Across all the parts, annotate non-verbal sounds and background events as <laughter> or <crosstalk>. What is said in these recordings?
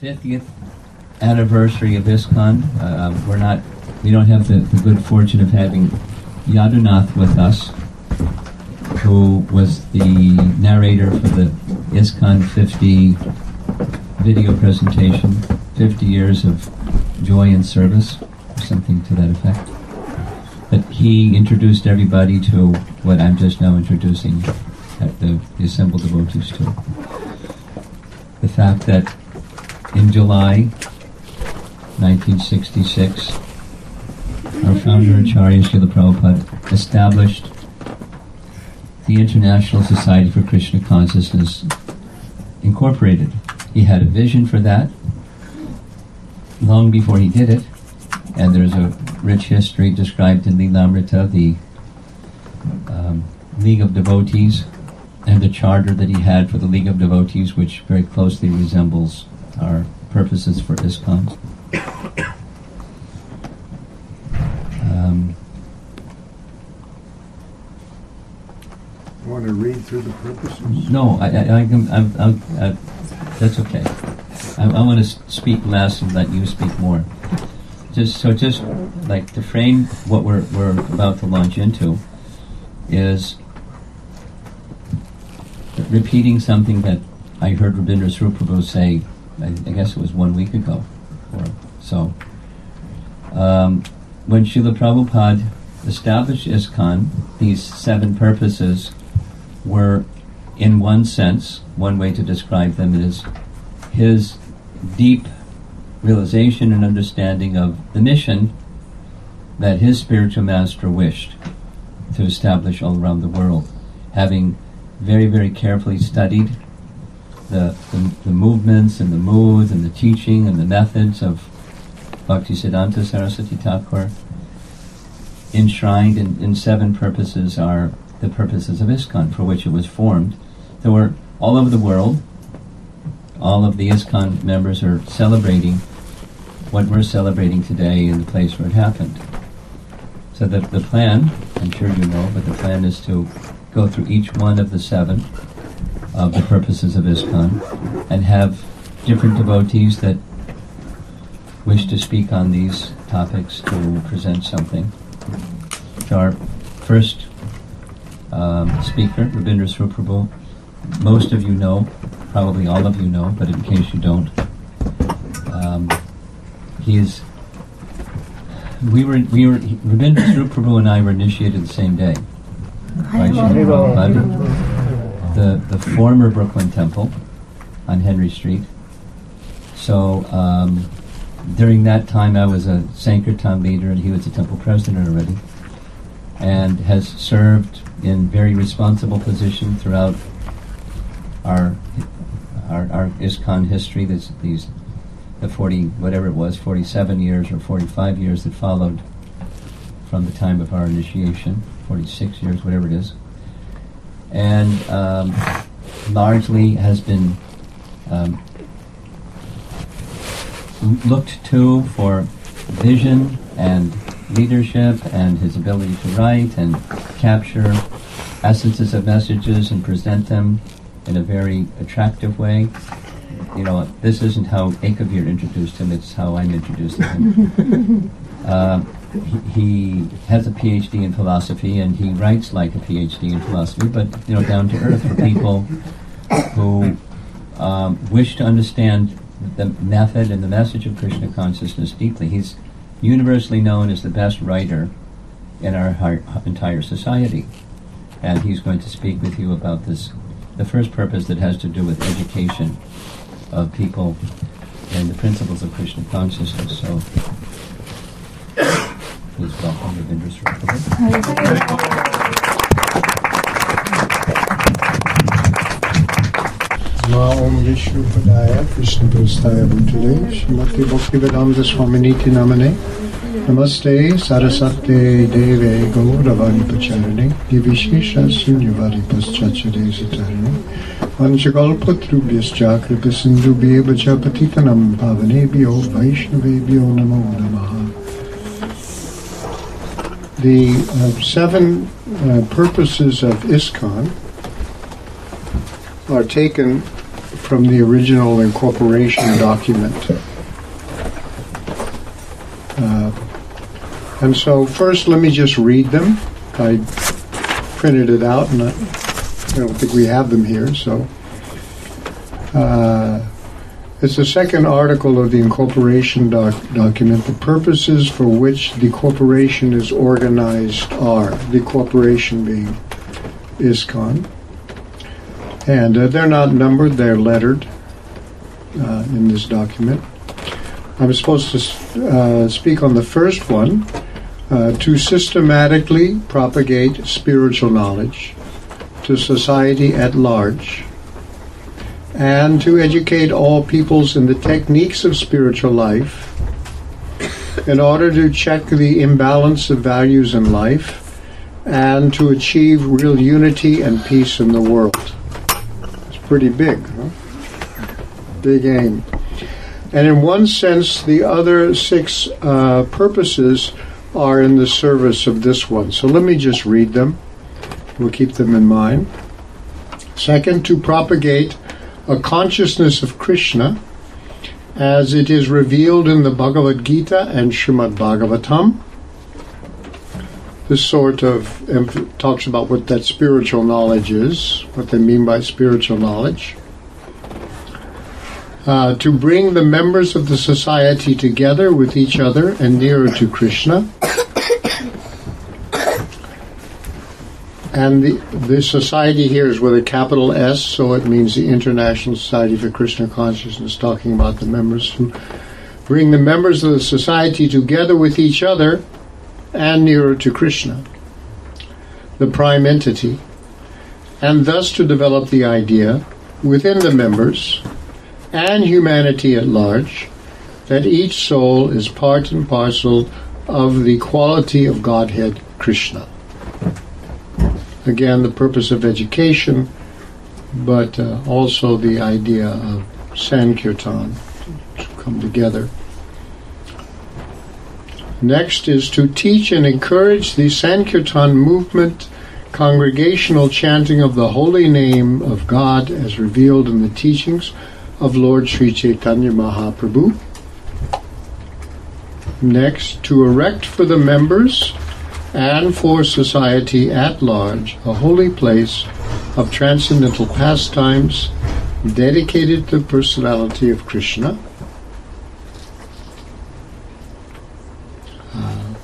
50th anniversary of ISKCON. Uh, um, we're not, we don't have the, the good fortune of having Yadunath with us, who was the narrator for the ISKCON 50 video presentation, 50 years of joy and service, or something to that effect. But he introduced everybody to what I'm just now introducing the, the assembled devotees to. The fact that in July 1966, our founder Acharya Srila Prabhupada established the International Society for Krishna Consciousness Incorporated. He had a vision for that long before he did it, and there's a rich history described in Lilamrita, the um, League of Devotees, and the charter that he had for the League of Devotees, which very closely resembles our purposes for ISKCON. Um, You want to read through the purposes? no, I, I, I can, I, I, I, that's okay. I, I want to speak less and let you speak more. Just so, just like to frame what we're we're about to launch into is repeating something that I heard Ravindra Svarupa Prabhu say. I, I guess it was one week ago, or so. Um, when Srila Prabhupada established ISKCON, these seven purposes were, in one sense, one way to describe them is his deep realization and understanding of the mission that his spiritual master wished to establish all around the world, having very, very carefully studied the, the, the movements and the moods and the teaching and the methods of Bhaktisiddhanta Saraswati Thakur, enshrined in, in seven purposes are the purposes of ISKCON for which it was formed. There were all over the world, all of the ISKCON members are celebrating what we're celebrating today in the place where it happened. So the, the plan, I'm sure you know, but the plan is to go through each one of the seven of the purposes of ISKCON and have different devotees that wish to speak on these topics to present something. Our first um, speaker, Ravindra Svarupa Prabhu, most of you know, probably all of you know, but in case you don't, um, is. we were we were Rabindra Swaruprabhu and I were initiated the same day. Srila Prabhupada, the the former Brooklyn Temple on Henry Street. So um, during that time, I was a Sankirtan leader, and he was a temple president already, and has served in very responsible position throughout our our, our ISKCON history. This, these the 40 whatever it was 47 years or 45 years that followed from the time of our initiation 46 years whatever it is and um, largely has been um, looked to for vision and leadership and his ability to write and capture essences of messages and present them in a very attractive way you know, this isn't how Ekavir introduced him, it's how I'm introducing him. <laughs> uh, he, has a PhD in philosophy and he writes like a PhD in philosophy, but, you know, down to earth for people who um, wish to understand the method and the message of Krishna consciousness deeply. He's universally known as the best writer in our entire society. And he's going to speak with you about this, the first purpose that has to do with education of people and the principles of Krishna consciousness. So, Please welcome Devinder Saraswati. Om Yeshua Padaya, Krishna Prastaya Bhutale, Srimati Bhakti Vedanta Swaminiti Namane, Namaste Sarasate Deve Gauravani Pacharani, Divishesha Sunyavari Paschachare Satarani, पंचकल्पतृभ्यश्च कृपसिन्धुभ्ये च पतितनं पावनेभ्यो वैष्णवेभ्यो नमो नमः The uh, seven uh, purposes of ISKCON are taken from the original incorporation document. Uh, and so, first, let me just read them. I printed it out, and I, I don't think we have them here, so. Uh, it's the second article of the incorporation doc- document. The purposes for which the corporation is organized are the corporation being ISKCON. And uh, they're not numbered, they're lettered uh, in this document. I'm supposed to uh, speak on the first one uh, to systematically propagate spiritual knowledge to society at large and to educate all peoples in the techniques of spiritual life in order to check the imbalance of values in life and to achieve real unity and peace in the world. It's pretty big, huh? Big aim. And in one sense, the other six uh, purposes are in the service of this one. So let me just read them. We'll keep them in mind. Second, to propagate a consciousness of Krishna as it is revealed in the Bhagavad Gita and Srimad Bhagavatam. This sort of talks about what that spiritual knowledge is, what they mean by spiritual knowledge. Uh, to bring the members of the society together with each other and nearer to Krishna. And the, the society here is with a capital S, so it means the International Society for Krishna Consciousness, talking about the members who bring the members of the society together with each other and nearer to Krishna, the prime entity, and thus to develop the idea within the members and humanity at large that each soul is part and parcel of the quality of Godhead Krishna again, the purpose of education, but uh, also the idea of Sankirtan to come together. Next is to teach and encourage the Sankirtan movement, congregational chanting of the holy name of God as revealed in the teachings of Lord Sri Chaitanya Mahaprabhu. Next, to erect for the members and for society at large a holy place of transcendental pastimes dedicated to the personality of Krishna. Uh,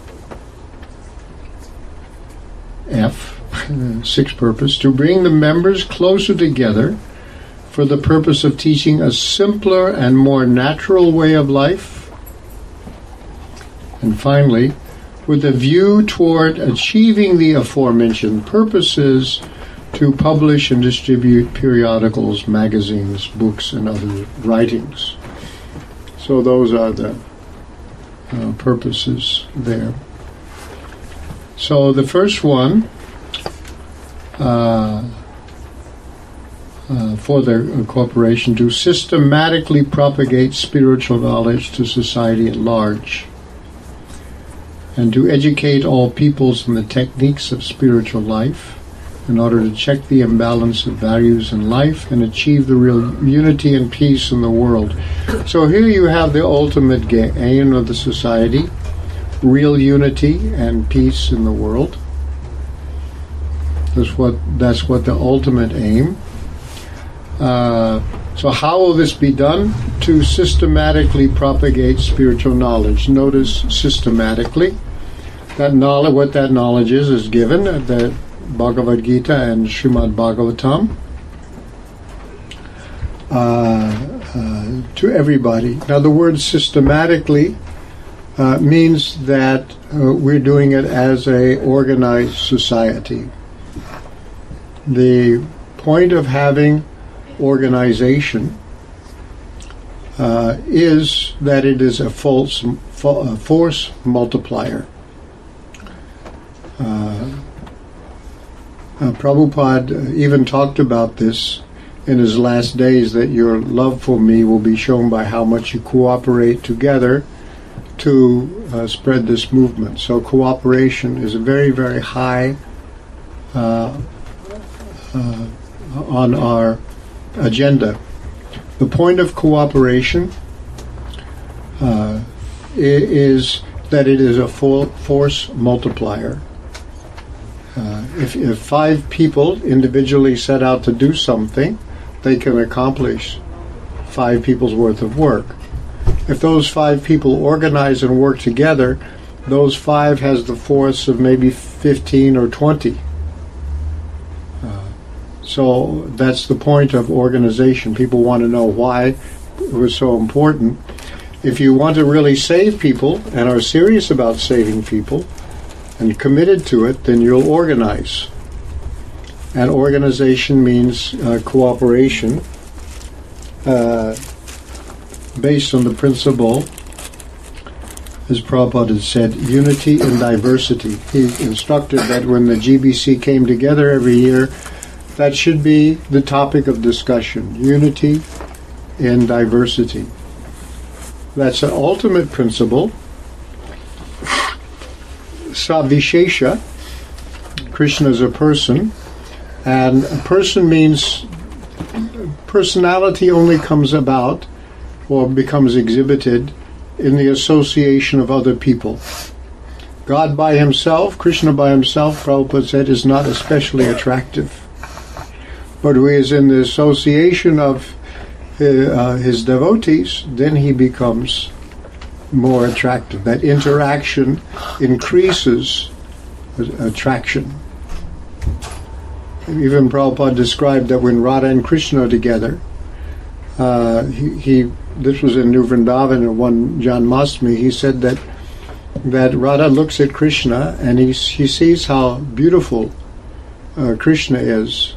F, <laughs> sixth purpose, to bring the members closer together for the purpose of teaching a simpler and more natural way of life. And finally, with a view toward achieving the aforementioned purposes to publish and distribute periodicals, magazines, books, and other writings. So those are the uh, purposes there. So the first one uh, uh, for the corporation to systematically propagate spiritual knowledge to society at large and to educate all peoples in the techniques of spiritual life in order to check the imbalance of values in life and achieve the real unity and peace in the world. So here you have the ultimate aim of the society real unity and peace in the world. That's what, that's what the ultimate aim. Uh, so, how will this be done? To systematically propagate spiritual knowledge. Notice systematically. That knowledge, what that knowledge is, is given at the Bhagavad Gita and Srimad Bhagavatam uh, uh, to everybody. Now, the word systematically uh, means that uh, we're doing it as a organized society. The point of having organization uh, is that it is a false, a force multiplier. Uh, uh, Prabhupada even talked about this in his last days that your love for me will be shown by how much you cooperate together to uh, spread this movement. So, cooperation is a very, very high uh, uh, on our agenda. The point of cooperation uh, is that it is a full force multiplier. Uh, if, if five people individually set out to do something, they can accomplish five people's worth of work. If those five people organize and work together, those five has the force of maybe 15 or 20. Uh, so that's the point of organization. People want to know why it was so important. If you want to really save people and are serious about saving people and committed to it, then you'll organize. And organization means uh, cooperation uh, based on the principle as Prabhupada had said, unity in diversity. He instructed that when the GBC came together every year, that should be the topic of discussion unity in diversity. That's an ultimate principle. Savishesha, Krishna is a person, and a person means personality only comes about or becomes exhibited in the association of other people. God by himself, Krishna by himself, Prabhupada said, is not especially attractive. But when he is in the association of his, uh, his devotees, then he becomes more attractive. That interaction increases attraction. Even Prabhupada described that when Radha and Krishna are together, uh, he, he this was in New Vrindavan in one Janmashtami, he said that that Radha looks at Krishna and he, he sees how beautiful uh, Krishna is.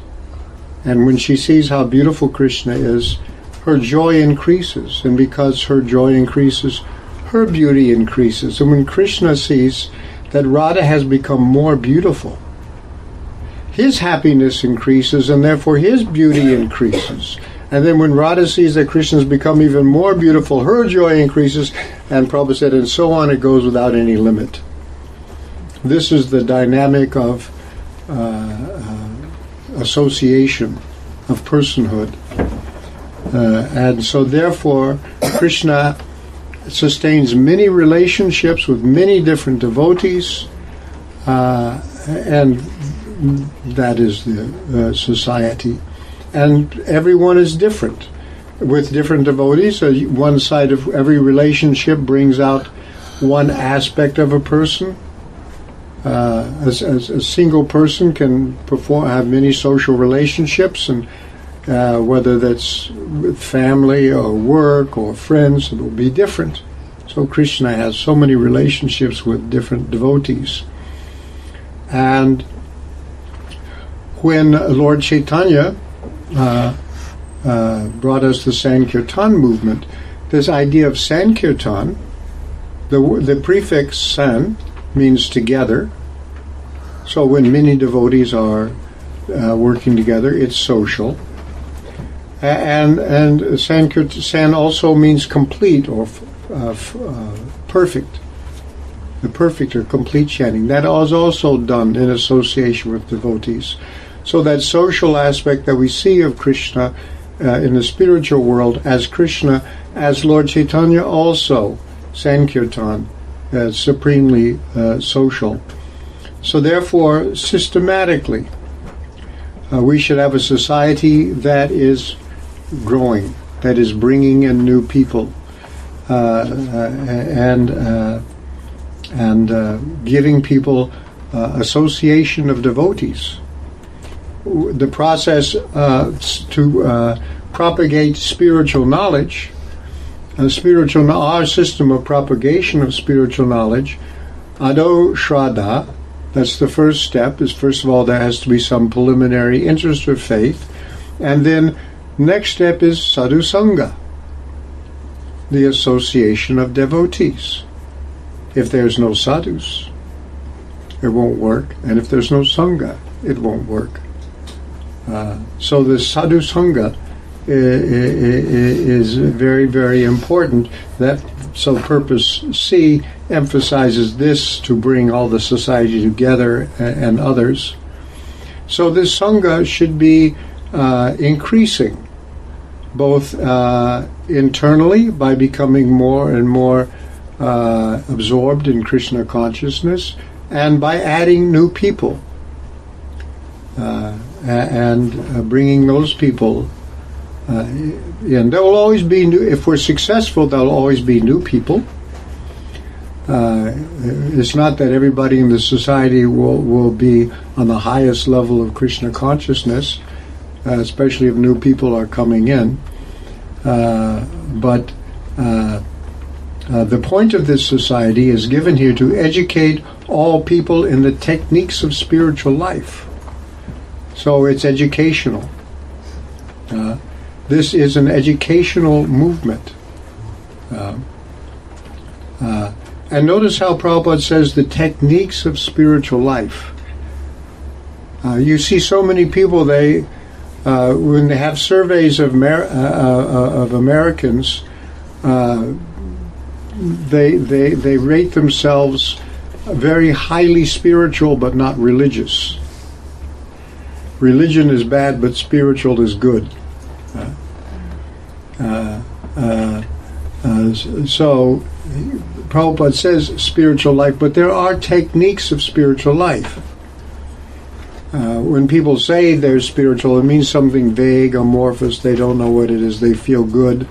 And when she sees how beautiful Krishna is, her joy increases. And because her joy increases, her beauty increases. And when Krishna sees that Radha has become more beautiful, his happiness increases and therefore his beauty increases. And then when Radha sees that Krishna has become even more beautiful, her joy increases, and Prabhupada said, and so on, it goes without any limit. This is the dynamic of uh, uh, association, of personhood. Uh, and so, therefore, Krishna sustains many relationships with many different devotees, uh, and that is the uh, society and everyone is different with different devotees. So one side of every relationship brings out one aspect of a person. Uh, as, as, a single person can perform have many social relationships, and uh, whether that's with family or work or friends, it will be different. So Krishna has so many relationships with different devotees, and when Lord Chaitanya uh, uh, brought us the Sankirtan movement. This idea of Sankirtan, the, the prefix San means together. So when many devotees are uh, working together, it's social. And and San also means complete or uh, uh, perfect. The perfect or complete chanting. That is also done in association with devotees. So that social aspect that we see of Krishna uh, in the spiritual world as Krishna, as Lord Chaitanya also, Sankirtan, uh, supremely uh, social. So therefore, systematically, uh, we should have a society that is growing, that is bringing in new people, uh, uh, and and giving people association of devotees the process uh, to uh, propagate spiritual knowledge, spiritual our system of propagation of spiritual knowledge, adau shraddha, that's the first step. Is first of all there has to be some preliminary interest or faith, and then next step is sadhu sangha, the association of devotees. If there's no sadhus, it won't work, and if there's no sangha, it won't work. Uh, so the sadhu sangha is very, very important. That so purpose C emphasizes this to bring all the society together and others. So this sangha should be uh, increasing both uh, internally by becoming more and more uh, absorbed in Krishna consciousness, and by adding new people uh, and uh, bringing those people uh, in. There will always be new. If we're successful, there'll always be new people. Uh, it's not that everybody in the society will, will be on the highest level of Krishna consciousness, uh, especially if new people are coming in. Uh, but uh, uh, the point of this society is given here to educate all people in the techniques of spiritual life. So it's educational. Uh, this is an educational movement. And notice how Prabhupada says the techniques of spiritual life. Uh, you see so many people, they uh, when they have surveys of, Mer- of Americans, they, they, they rate themselves very highly spiritual but not religious. Religion is bad, but spiritual is good. Uh, uh, uh, uh so, Prabhupada says spiritual life, but there are techniques of spiritual life. Uh, when people say they're spiritual, it means something vague, amorphous. They don't know what it is. They feel good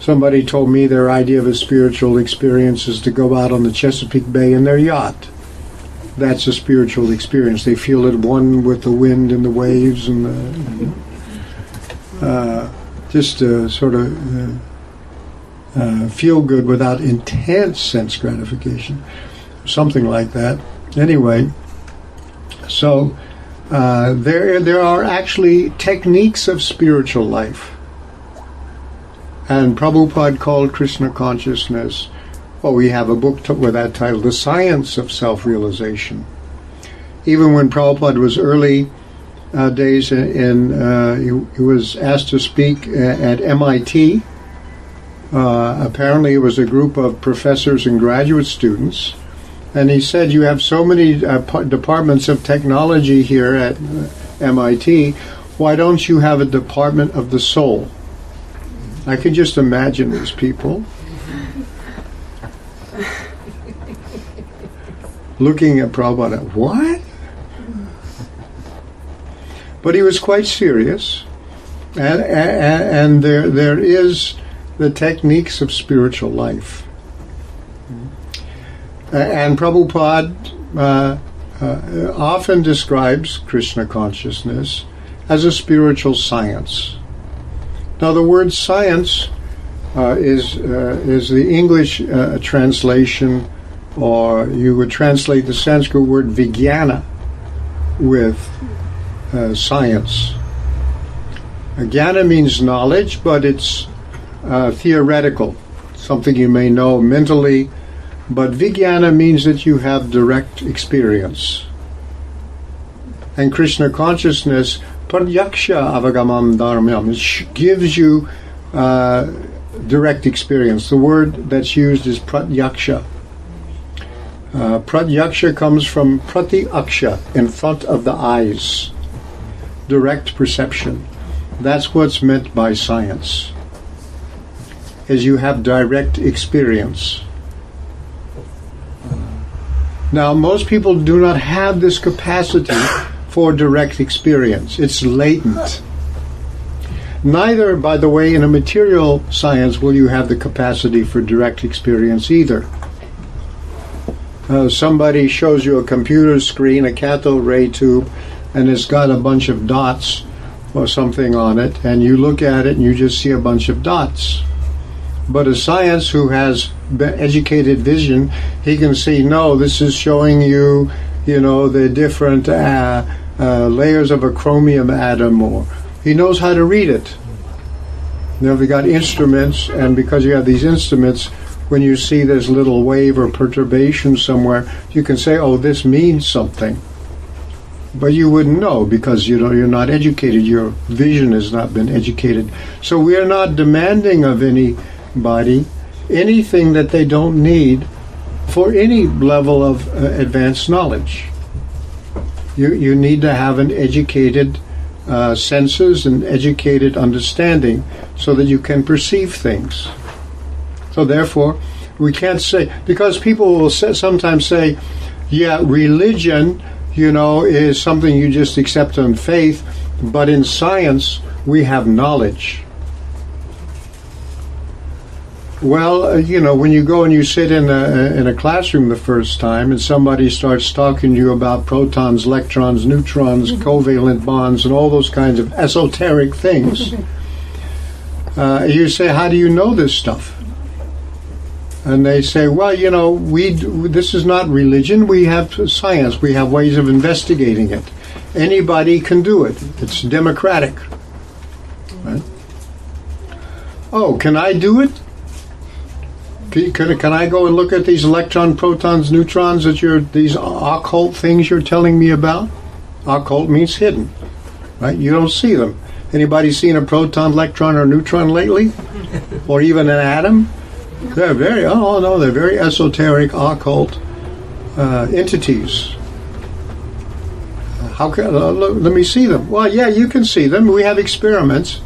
Somebody told me their idea of a spiritual experience is to go out on the Chesapeake Bay in their yacht. That's a spiritual experience. They feel at one with the wind and the waves and the, uh, just sort of uh, uh, feel good without intense sense gratification, something like that. Anyway, so uh, there there are actually techniques of spiritual life and Prabhupada called Krishna consciousness, well, we have a book with that title, The Science of Self Realization. Even when Prabhupada was early uh, days in, uh, he, he, was asked to speak at MIT. Uh, apparently, it was a group of professors and graduate students. And he said, You have so many uh, departments of technology here at uh, MIT. Why don't you have a department of the soul? I can just imagine these people <laughs> looking at Prabhupada. What? But he was quite serious, and, and, and there there is the techniques of spiritual life. And Prabhupada uh, uh, often describes Krishna consciousness as a spiritual science. Now, the word science uh, is uh, is the English uh, translation, or you would translate the Sanskrit word vijnana with uh, science. Jnana means knowledge, but it's theoretical, something you may know mentally. But vijnana means that you have direct experience. And Krishna consciousness pratyaksha avagamam dharmyam. Gives you uh, direct experience. The word that's used is pratyaksha. Uh, comes from pratyaksha, in front of the eyes. Direct perception. That's what's meant by science. Is you have direct experience. Now, most people do not have this capacity for direct experience. It's latent. Neither, by the way, in a material science will you have the capacity for direct experience either. Uh, somebody shows you a computer screen, a cathode ray tube, and it's got a bunch of dots or something on it, and you look at it and you just see a bunch of dots. But a science who has educated vision, he can see, no, this is showing you you know, the different uh, uh, layers of a chromium atom, or he knows how to read it. Now, if you got instruments, and because you have these instruments, when you see this little wave or perturbation somewhere, you can say, "Oh, this means something." But you wouldn't know because you know you're not educated. Your vision has not been educated. So we are not demanding of anybody anything that they don't need for any level of uh, advanced knowledge. You, you need to have an educated uh, senses and educated understanding so that you can perceive things. So, therefore, we can't say, because people will say, sometimes say, yeah, religion, you know, is something you just accept on faith, but in science, we have knowledge. Well, uh, you know, when you go and you sit in a in a classroom the first time, and somebody starts talking to you about protons, electrons, neutrons, mm-hmm. covalent bonds, and all those kinds of esoteric things, <laughs> uh, you say, "How do you know this stuff?" And they say, "Well, you know, we this is not religion. We have science. We have ways of investigating it. Anybody can do it. It's democratic." Right? Oh, can I do it? Can, can, can, I go and look at these electron, protons, neutrons that you're these occult things you're telling me about? Occult means hidden, right? You don't see them. Anybody seen a proton, electron, or neutron lately, <laughs> or even an atom? They're very oh no, they're very esoteric, occult uh, entities. How can uh, let me see them? Well, yeah, you can see them. We have experiments.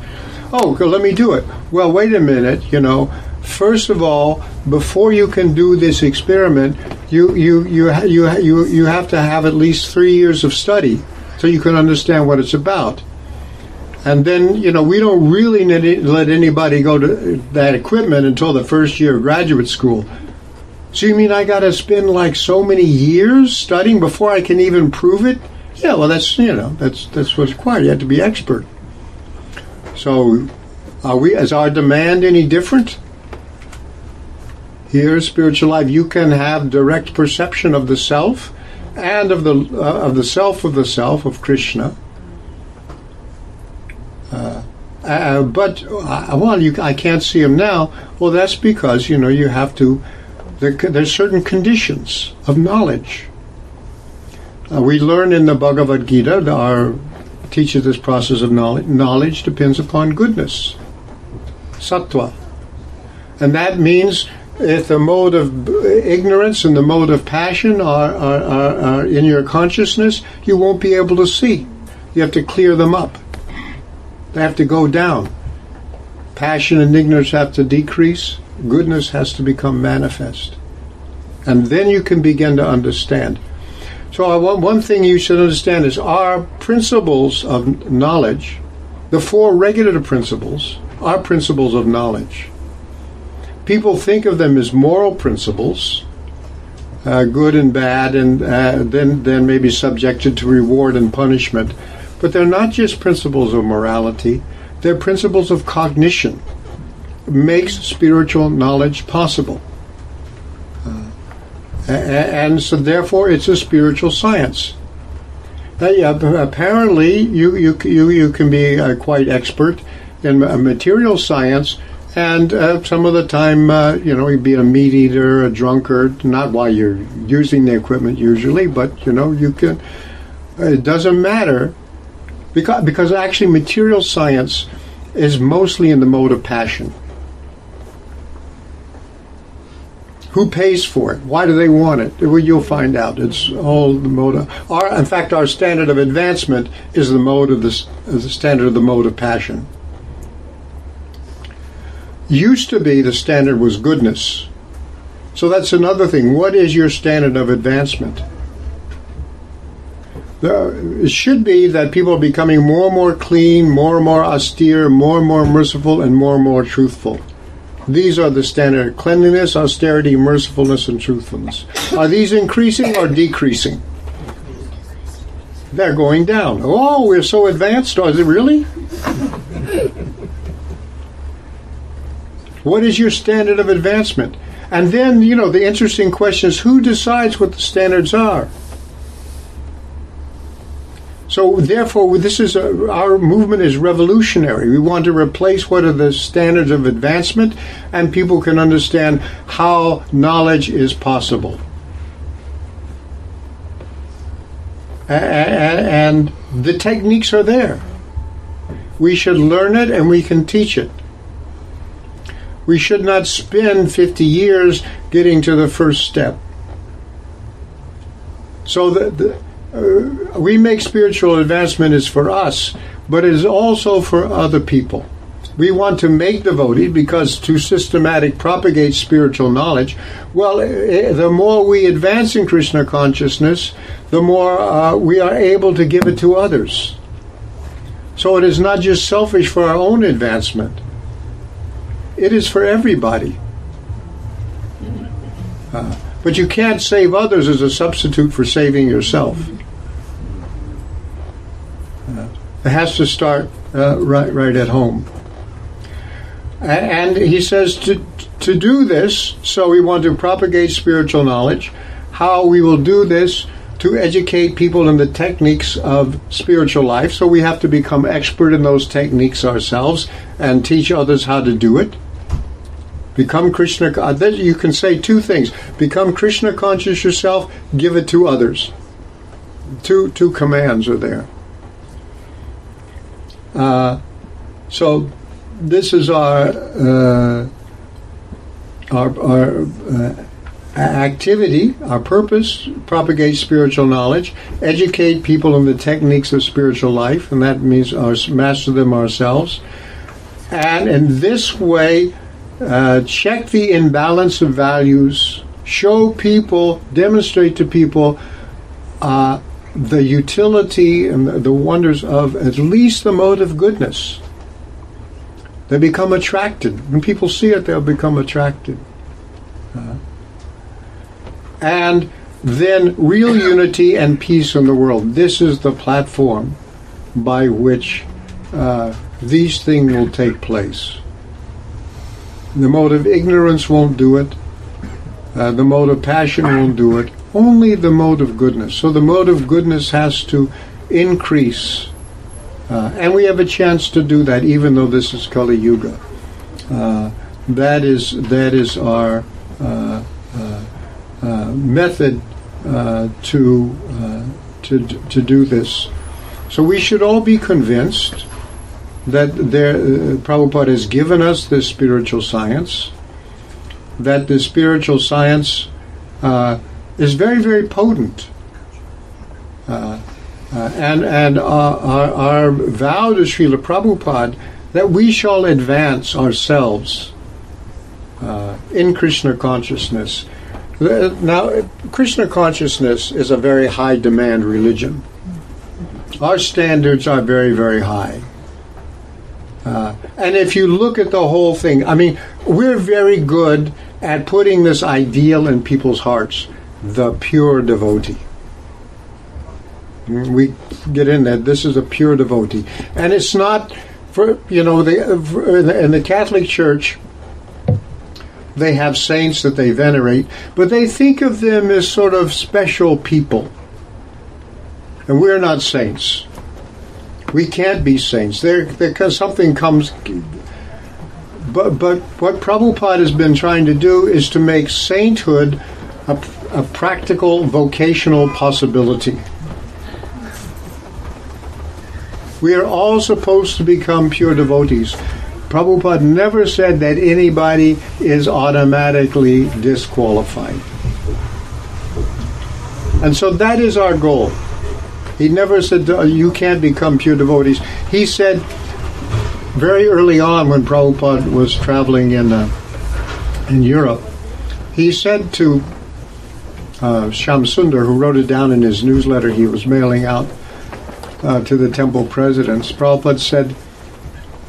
Oh, let me do it. Well, wait a minute. You know, first of all, before you can do this experiment, you you you you you you have to have at least three years of study so you can understand what it's about. And then you know we don't really let anybody go to that equipment until the first year of graduate school. So you mean I got to spend like so many years studying before I can even prove it? Yeah, well that's you know that's that's what's required. You have to be expert. So, are we? Is our demand any different? Here, spiritual life, you can have direct perception of the self and of the uh, of the self of the self of Krishna. Uh, uh, but uh, well, you, I can't see him now. Well, that's because you know you have to. There, there's certain conditions of knowledge. Uh, we learn in the Bhagavad Gita, that our teaches this process of knowledge. Knowledge depends upon goodness, sattva, and that means if the mode of ignorance and the mode of passion are, are, are, are, in your consciousness, you won't be able to see. You have to clear them up. They have to go down. Passion and ignorance have to decrease. Goodness has to become manifest. And then you can begin to understand. So, one thing you should understand is our principles of knowledge, the four regulative principles, are principles of knowledge people think of them as moral principles, uh, good and bad, and uh, then then maybe subjected to reward and punishment. But they're not just principles of morality; they're principles of cognition. Makes spiritual knowledge possible, uh, and so therefore it's a spiritual science. apparently, you you you you can be uh, quite expert in material science and uh, some of the time, uh, you know, you'd be a meat eater, a drunkard, not while you're using the equipment usually, but, you know, you can, it doesn't matter because, because actually material science is mostly in the mode of passion. Who pays for it? Why do they want it? Well, you'll find out. It's all the mode of, our, in fact, our standard of advancement is the mode of the, the standard of the mode of passion used to be the standard was goodness. So that's another thing. What is your standard of advancement? it should be that people are becoming more and more clean, more and more austere, more and more merciful, and more and more truthful. These are the standard cleanliness, austerity, mercifulness, and truthfulness. Are these increasing or decreasing? They're going down. Oh, we're so advanced. Is it really? What is your standard of advancement? And then, you know, the interesting question is who decides what the standards are? So, therefore, this is a, our movement is revolutionary. We want to replace what are the standards of advancement, and people can understand how knowledge is possible. And the techniques are there. We should learn it and we can teach it. We should not spend 50 years getting to the first step. So the, the uh, we make spiritual advancement is for us, but it is also for other people. We want to make devotees because to systematic propagate spiritual knowledge. Well, eh, the more we advance in Krishna consciousness, the more uh, we are able to give it to others. So it is not just selfish for our own advancement, it is for everybody. Uh, but you can't save others as a substitute for saving yourself. Uh, it has to start uh, right, right at home. And he says to, to do this, so we want to propagate spiritual knowledge. How we will do this to educate people in the techniques of spiritual life. So we have to become expert in those techniques ourselves and teach others how to do it. Become Krishna. Uh, you can say two things: become Krishna conscious yourself, give it to others. Two two commands are there. Uh, so this is our uh, our, our uh, activity, our purpose: propagate spiritual knowledge, educate people in the techniques of spiritual life, and that means our, master them ourselves. And in this way, uh, check the imbalance of values, show people, demonstrate to people uh, the utility and the wonders of at least the mode of goodness. They become attracted. When people see it, they'll become attracted. Uh, and then real unity and peace in the world. This is the platform by which uh, these things will take place. The mode of ignorance won't do it. Uh, the mode of passion won't do it. Only the mode of goodness. So the mode of goodness has to increase uh, and we have a chance to do that, even though this is Kali Yuga. Uh, that is that is our uh, uh, uh method to to to do this. So we should all be convinced that there, uh, Prabhupada has given us this spiritual science. That the spiritual science uh, is very very potent. Uh, uh and and our, our, our, vow to Srila Prabhupada that we shall advance ourselves uh, in Krishna consciousness. Now, Krishna consciousness is a very high demand religion. Our standards are very, very high. Uh, and if you look at the whole thing, I mean, we're very good at putting this ideal in people's hearts the pure devotee. We get in that this is a pure devotee, and it's not for you know the in the Catholic Church. They have saints that they venerate, but they think of them as sort of special people. And we're not saints. We can't be saints. There, because something comes. But, but what Prabhupada has been trying to do is to make sainthood a, a practical vocational possibility. We are all supposed to become pure devotees. Prabhupada never said that anybody is automatically disqualified. And so that is our goal. He never said you can't become pure devotees. He said very early on when Prabhupada was traveling in uh, in Europe, he said to uh, Shamsundar, who wrote it down in his newsletter he was mailing out, uh, to the temple presidents. Prabhupada said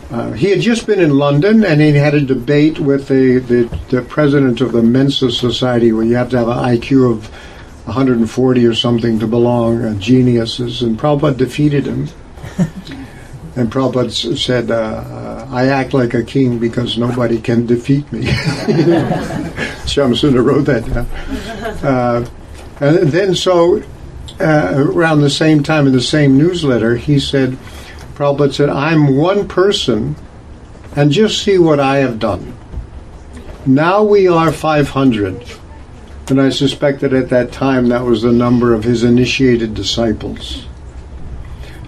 uh, he had just been in London and he had a debate with the, the, the, president of the Mensa Society, where you have to have an IQ of 140 or something to belong, uh, geniuses, and Prabhupada defeated him. <laughs> and Prabhupada said, uh, uh, I act like a king because nobody can defeat me. <laughs> Shamsundar wrote that down. Uh, and then so uh, around the same time in the same newsletter, he said, Prabhupada said, I'm one person, and just see what I have done. Now we are 500. And I suspect that at that time that was the number of his initiated disciples.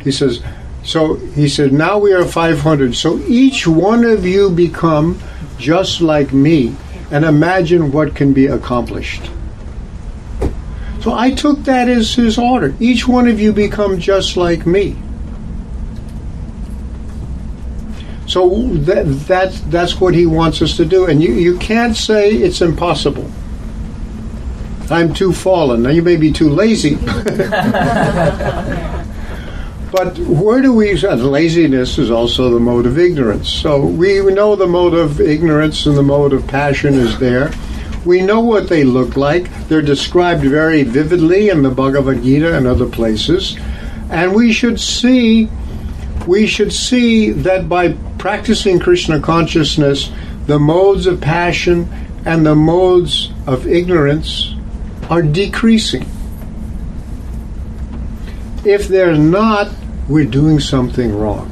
He says, so he said, now we are 500. So each one of you become just like me and imagine what can be accomplished. So I took that as his order. Each one of you become just like me. So that, that, that's what he wants us to do. And you, you can't say it's impossible. I'm too fallen. Now, you may be too lazy. <laughs> but where do we. Uh, laziness is also the mode of ignorance. So we know the mode of ignorance and the mode of passion is there. We know what they look like. They're described very vividly in the Bhagavad Gita and other places. And we should see we should see that by practicing Krishna consciousness, the modes of passion and the modes of ignorance are decreasing. If they're not, we're doing something wrong.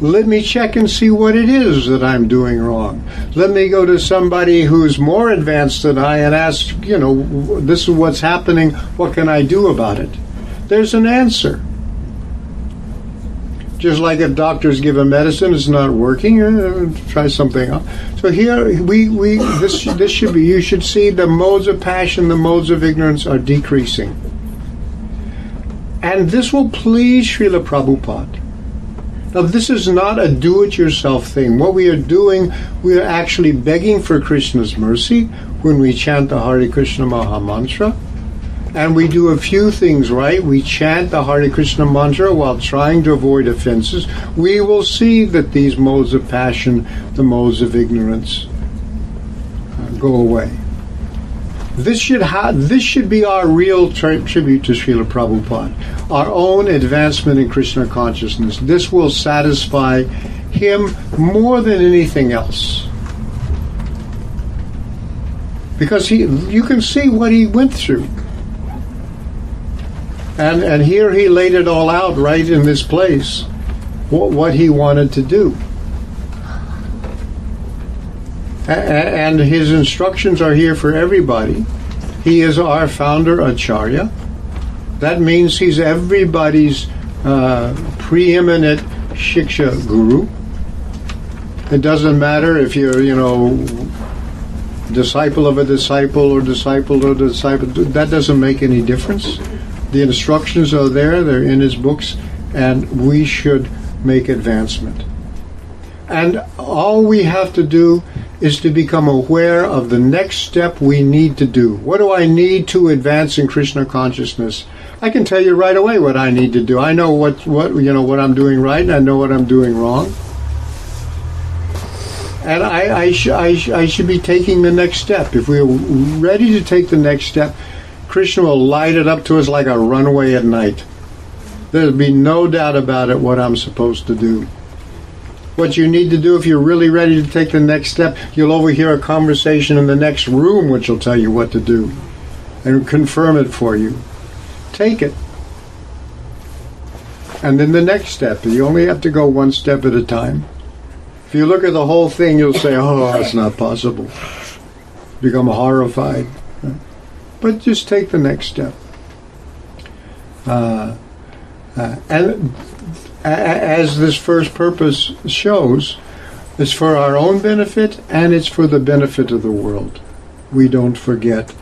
Let me check and see what it is that I'm doing wrong. Let me go to somebody who's more advanced than I and ask, you know, this is what's happening. What can I do about it? There's an answer. Just like if doctors give a medicine, it's not working, uh, try something else. So here we, we this this should be you should see the modes of passion, the modes of ignorance are decreasing. And this will please Srila Prabhupada. Now, this is not a do it yourself thing. What we are doing, we are actually begging for Krishna's mercy when we chant the Hare Krishna Maha Mantra and we do a few things right. We chant the Hare Krishna mantra while trying to avoid offenses. We will see that these modes of passion, the modes of ignorance, uh, go away. This should ha- this should be our real tri- tribute to Srila Prabhupada, our own advancement in Krishna consciousness. This will satisfy him more than anything else. Because he, you can see what he went through. And, and here he laid it all out right in this place, what, what he wanted to do. And his instructions are here for everybody. He is our founder acharya. That means he's everybody's uh, preeminent shiksha guru. It doesn't matter if you're, you know, disciple of a disciple or disciple a disciple. That doesn't make any difference. The instructions are there, they're in his books, and we should make advancement. And all we have to do is to become aware of the next step we need to do. What do I need to advance in Krishna consciousness? I can tell you right away what I need to do. I know what, what you know what I'm doing right, and I know what I'm doing wrong. And I, I, sh- I, sh- I should be taking the next step. If we're ready to take the next step, Krishna will light it up to us like a runway at night. There'll be no doubt about it what I'm supposed to do. What you need to do if you're really ready to take the next step, you'll overhear a conversation in the next room which will tell you what to do and confirm it for you. Take it. And then the next step. You only have to go one step at a time. If you look at the whole thing, you'll say, oh, that's not possible. Become horrified. But just take the next step. Uh, uh, and as this first purpose shows, it's for our own benefit and it's for the benefit of the world. We don't forget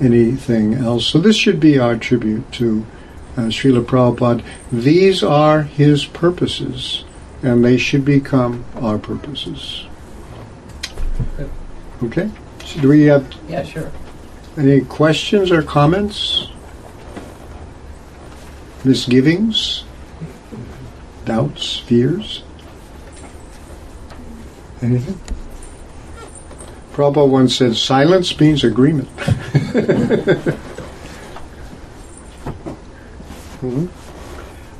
anything else. So this should be our tribute to uh, Srila Prabhupada. These are his purposes, and they should become our purposes. Okay? So do we have Yeah, sure. Any questions or comments? Misgivings? Doubts? Fears? Anything? Prabhupada once said, silence means agreement. <laughs> hmm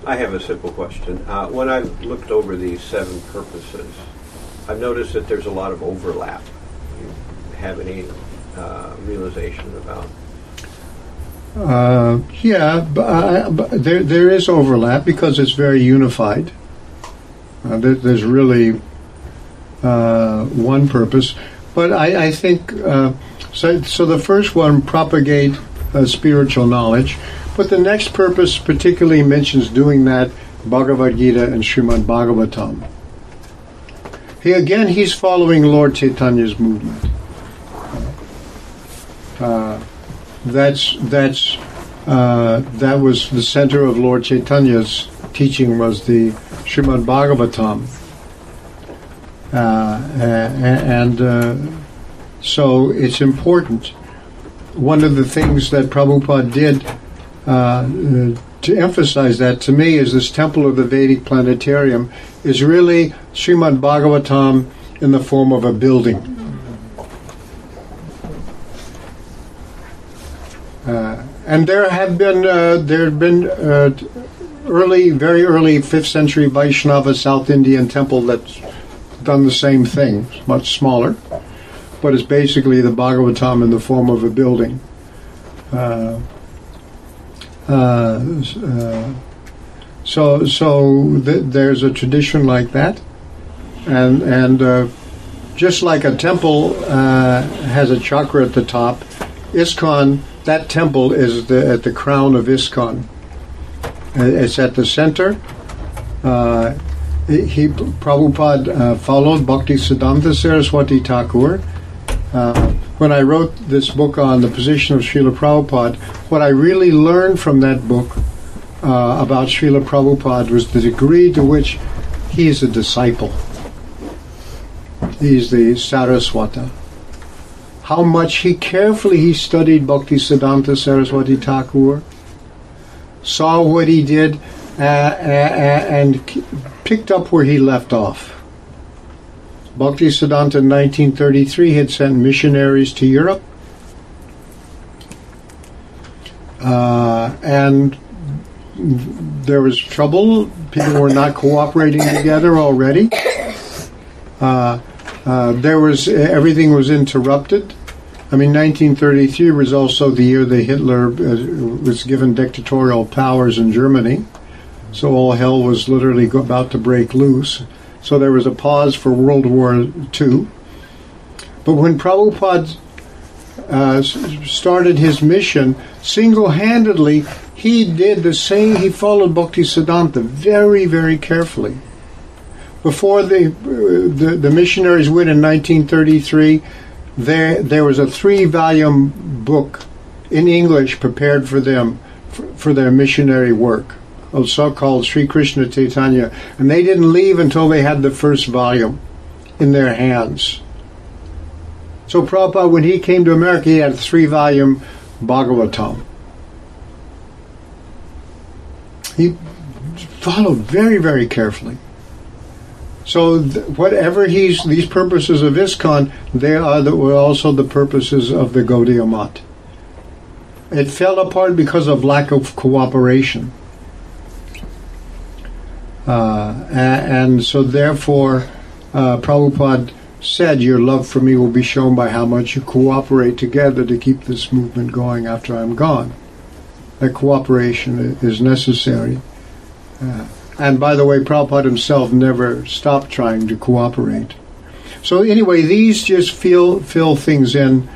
I have a simple question. Uh, when I've looked over these seven purposes, I've noticed that there's a lot of overlap. You have any uh, realization about? Uh, yeah, but, uh, but there there is overlap because it's very unified. Uh, there, there's really one purpose, but I, I think so. So the first one propagate spiritual knowledge, but the next purpose particularly mentions doing that Bhagavad Gita and Srimad Bhagavatam. He again he's following Lord Chaitanya's movement. Uh, that's that's uh, that was the center of Lord Chaitanya's teaching was the Srimad Bhagavatam, Uh, and uh, so it's important. One of the things that Prabhupada did to emphasize that to me is this Temple of the Vedic Planetarium is really Srimad Bhagavatam in the form of a building. Uh, and there have been uh, there have been uh, early, very early fifth century Vaishnava South Indian temple that's done the same thing. It's much smaller, but it's basically the Bhagavatam in the form of a building. Uh, uh, uh, so so th- there's a tradition like that, and and uh, just like a temple has a chakra at the top, ISKCON that temple is the, at the crown of ISKCON. Uh, it's at the center. Uh, he Prabhupada followed Bhakti Siddhanta Saraswati Thakur. Uh, when I wrote this book on the position of Srila Prabhupada, what I really learned from that book uh, about Srila Prabhupada was the degree to which he is a disciple. He's the Saraswata. How much he carefully he studied Bhakti Siddhanta Saraswati Thakur, saw what he did, uh, uh, and picked up where he left off. Bhakti Bhaktisiddhanta in 1933 had sent missionaries to Europe. Uh, and there was trouble. People were not cooperating together already. Uh, uh, there was everything was interrupted. I mean, 1933 was also the year that Hitler uh, was given dictatorial powers in Germany, so all hell was literally about to break loose. So there was a pause for World War II. But when Prabhupada uh, started his mission, single handedly, he did the same, he followed Bhakti Siddhanta very, very carefully. Before the, uh, the, the missionaries went in 1933, there, there was a three volume book in English prepared for them for, for their missionary work of so-called Sri Krishna Chaitanya, and they didn't leave until they had the first volume in their hands. So Prabhupada, when he came to America, he had a three-volume Bhagavatam. He followed very, very carefully. So th- whatever he's these purposes of ISKCON, they are the, were also the purposes of the Gaudiya Math. It fell apart because of lack of cooperation. Uh, and so, therefore, uh, Prabhupada said, Your love for me will be shown by how much you cooperate together to keep this movement going after I'm gone. That cooperation is necessary. Uh, and by the way, Prabhupada himself never stopped trying to cooperate. So, anyway, these just fill, fill things in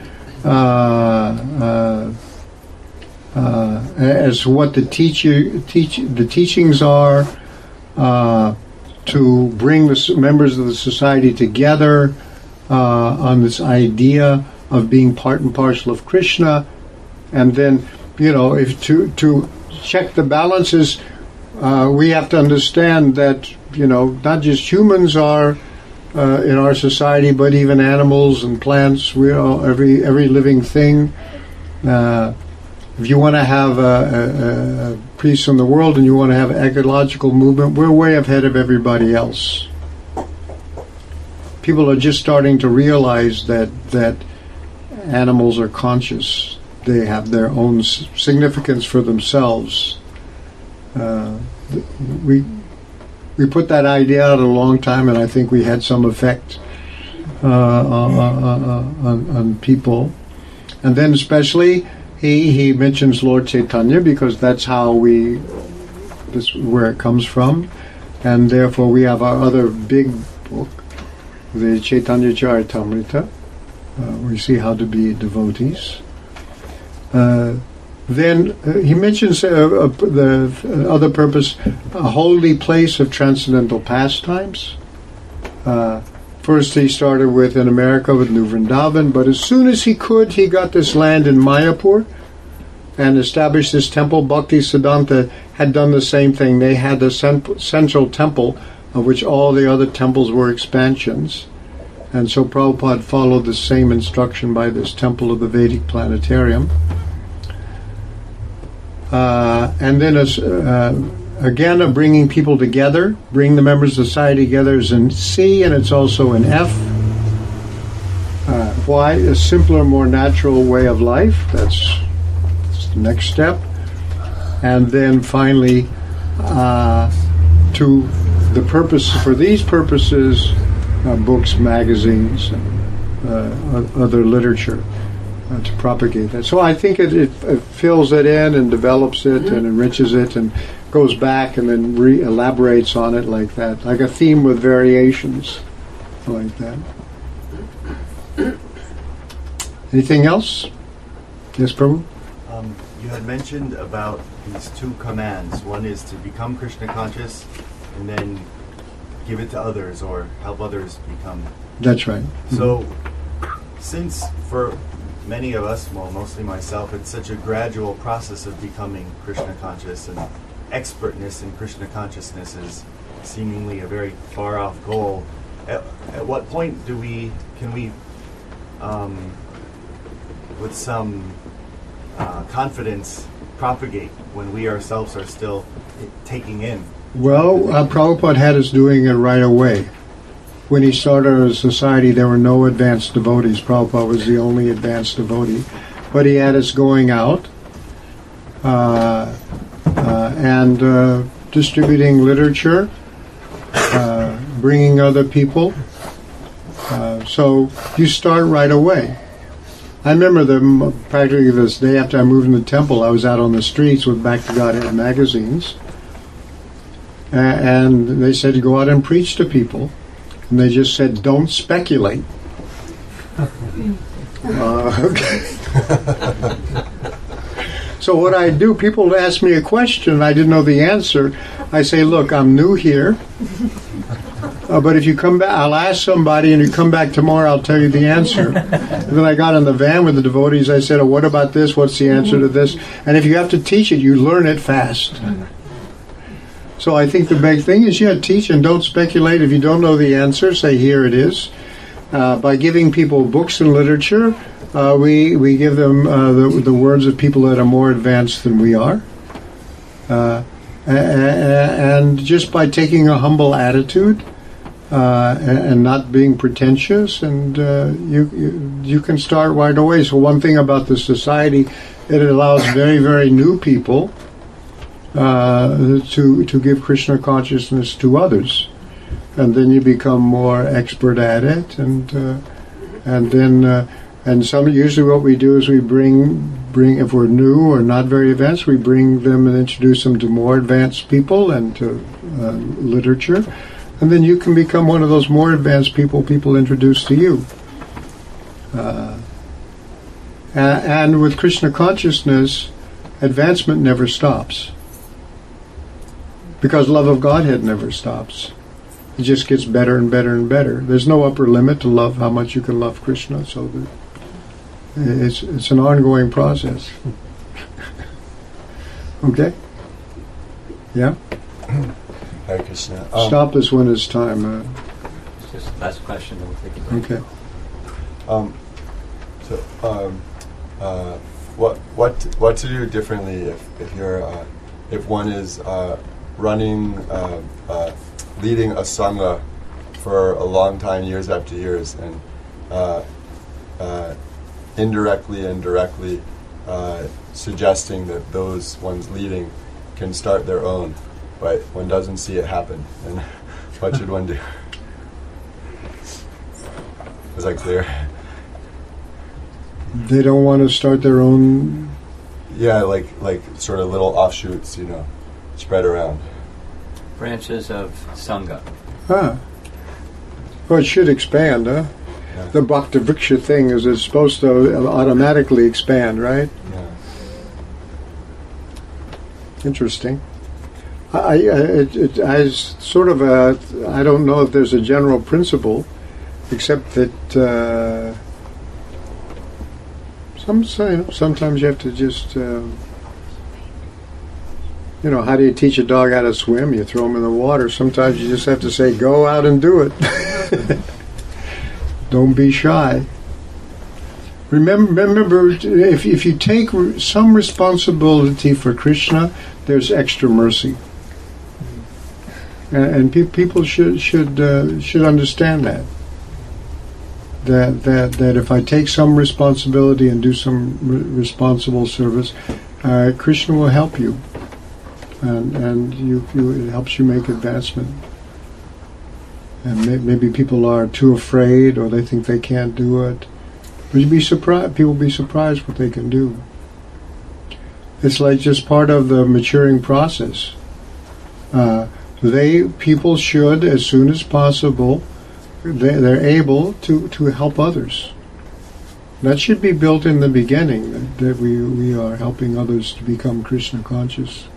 uh, uh, uh as what the, teacher, teach, the teachings are uh, to bring the members of the society together uh, on this idea of being part and parcel of Krishna, and then you know if to to check the balances, uh, we have to understand that you know not just humans are. Uh, in our society, but even animals and plants, we are every every living thing. Uh, if you want to have a, a, a peace in the world and you want to have an ecological movement, we're way ahead of everybody else. People are just starting to realize that that animals are conscious. They have their own significance for themselves. Uh, we we put that idea out a long time, and I think we had some effect uh, on, on, on people. And then, especially he he mentions Lord Chaitanya because that's how we this where it comes from, and therefore we have our other big book, the Chaitanya Charitamrita. Uh, we see how to be devotees. Uh, then uh, he mentions uh, uh, the other purpose, a holy place of transcendental pastimes. Uh, First, he started with in America with New Vrindavan, but as soon as he could, he got this land in Mayapur and established this temple. Bhakti Siddhanta had done the same thing. They had a central temple of which all the other temples were expansions. And so Prabhupada followed the same instruction by this temple of the Vedic planetarium. Uh, and then as, uh, again, of bringing people together, bring the members of society together is in C and it's also in F. Uh, why? A simpler, more natural way of life. That's, that's the next step. And then finally, uh, to the purpose for these purposes, uh, books, magazines, and uh, other literature to propagate that. So I think it, it, it, fills it in and develops it and enriches it and goes back and then re- elaborates on it like that, like a theme with variations, like that. Anything else? Yes, Prabhu? Um, you had mentioned about these two commands. One is to become Krishna conscious, and then give it to others or help others become. That's right. So, since for many of us, well, mostly myself, it's such a gradual process of becoming Krishna conscious, and expertness in Krishna consciousness is seemingly a very far off goal. At, at what point do we can we, um, with some uh, confidence, propagate when we ourselves are still taking in well, uh, Prabhupada had us doing it right away. When he started a society, there were no advanced devotees. Prabhupada was the only advanced devotee. But he had us going out uh, uh, and uh, distributing literature, uh, bringing other people. Uh, so you start right away. I remember the practically this day after I moved in the temple, I was out on the streets with Back to Godhead magazines and they said go out and preach to people, and they just said don't speculate. <laughs> uh, okay. <laughs> so what I do, people ask me a question, I didn't know the answer. I say, look, I'm new here. Uh, but if you come back, I'll ask somebody, and you come back tomorrow, I'll tell you the answer. and then I got in the van with the devotees. I said, oh, what about this? What's the answer to this? And if you have to teach it, you learn it fast. So I think the big thing is, yeah, teach and don't speculate. If you don't know the answer, say, here it is. Uh, by giving people books and literature, uh, we, we give them uh, the, the words of people that are more advanced than we are. Uh, and just by taking a humble attitude uh, and not being pretentious, and uh, you, you, you can start right away. So one thing about the society, it allows very very new people uh, to to give Krishna consciousness to others, and then you become more expert at it, and uh, and then uh, and some usually what we do is we bring bring if we're new or not very advanced, we bring them and introduce them to more advanced people and to uh, literature, and then you can become one of those more advanced people people introduce to you. Uh, and with Krishna consciousness, advancement never stops because love of Godhead never stops. It just gets better and better and better. There's no upper limit to love how much you can love Krishna. So it's it's an ongoing process. <laughs> okay. Yeah. Hare Krishna. Um, Stop this when it's time. Uh, just last question, then we'll take it. Okay. Um, so, um, uh, what what what to do differently if if you're uh, if one is uh, running, uh, uh, leading a sangha for a long time, years after years, and uh, uh indirectly and directly uh, suggesting that those ones leading can start their own, but one doesn't see it happen. And <laughs> what should one do? <laughs> Is that clear? They don't want to start their own. Yeah, like like sort of little offshoots, you know spread around. Branches of Sangha. Huh. Well, it should expand, huh? Yeah. The Bhakti Vriksha thing is it's supposed to automatically expand, right? Yeah. Interesting. I, I, it, it, I sort of a, I don't know if there's a general principle, except that uh, some say sometimes you have to just. Uh, You know, how do you teach a dog how to swim? You throw him in the water. Sometimes you just have to say, go out and do it. <laughs> Don't be shy. Remember, remember if, if you take some responsibility for Krishna, there's extra mercy. And, pe- people should should uh, should understand that. That that that if I take some responsibility and do some re- responsible service, uh, Krishna will help you, and and you, you it helps you make advancement. And may, maybe people are too afraid, or they think they can't do it. But you'd be surprised. People be surprised what they can do. It's like just part of the maturing process. Uh, they people should, as soon as possible, they, they're able to, to help others. That should be built in the beginning that, that we, we are helping others to become Krishna conscious.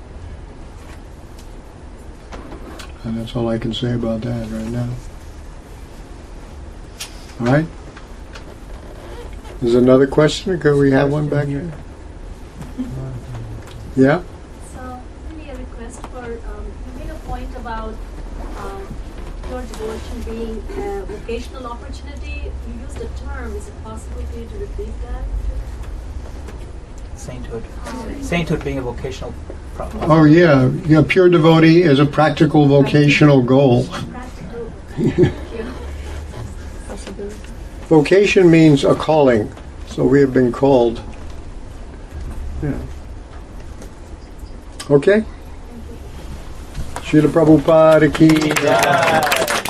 And that's all I can say about that right now. All right? There's another question? Could we have one back here? Yeah? So, really a request for, um, you made a point about um, your devotion being a vocational opportunity. You used a term. Is it possible for you to repeat that? Sainthood. Sainthood being a vocational problem. Oh, yeah. yeah. Pure devotee is a practical vocational goal. <laughs> Vocation means a calling. So we have been called. Yeah. Okay? Srila Prabhupada ki. jai.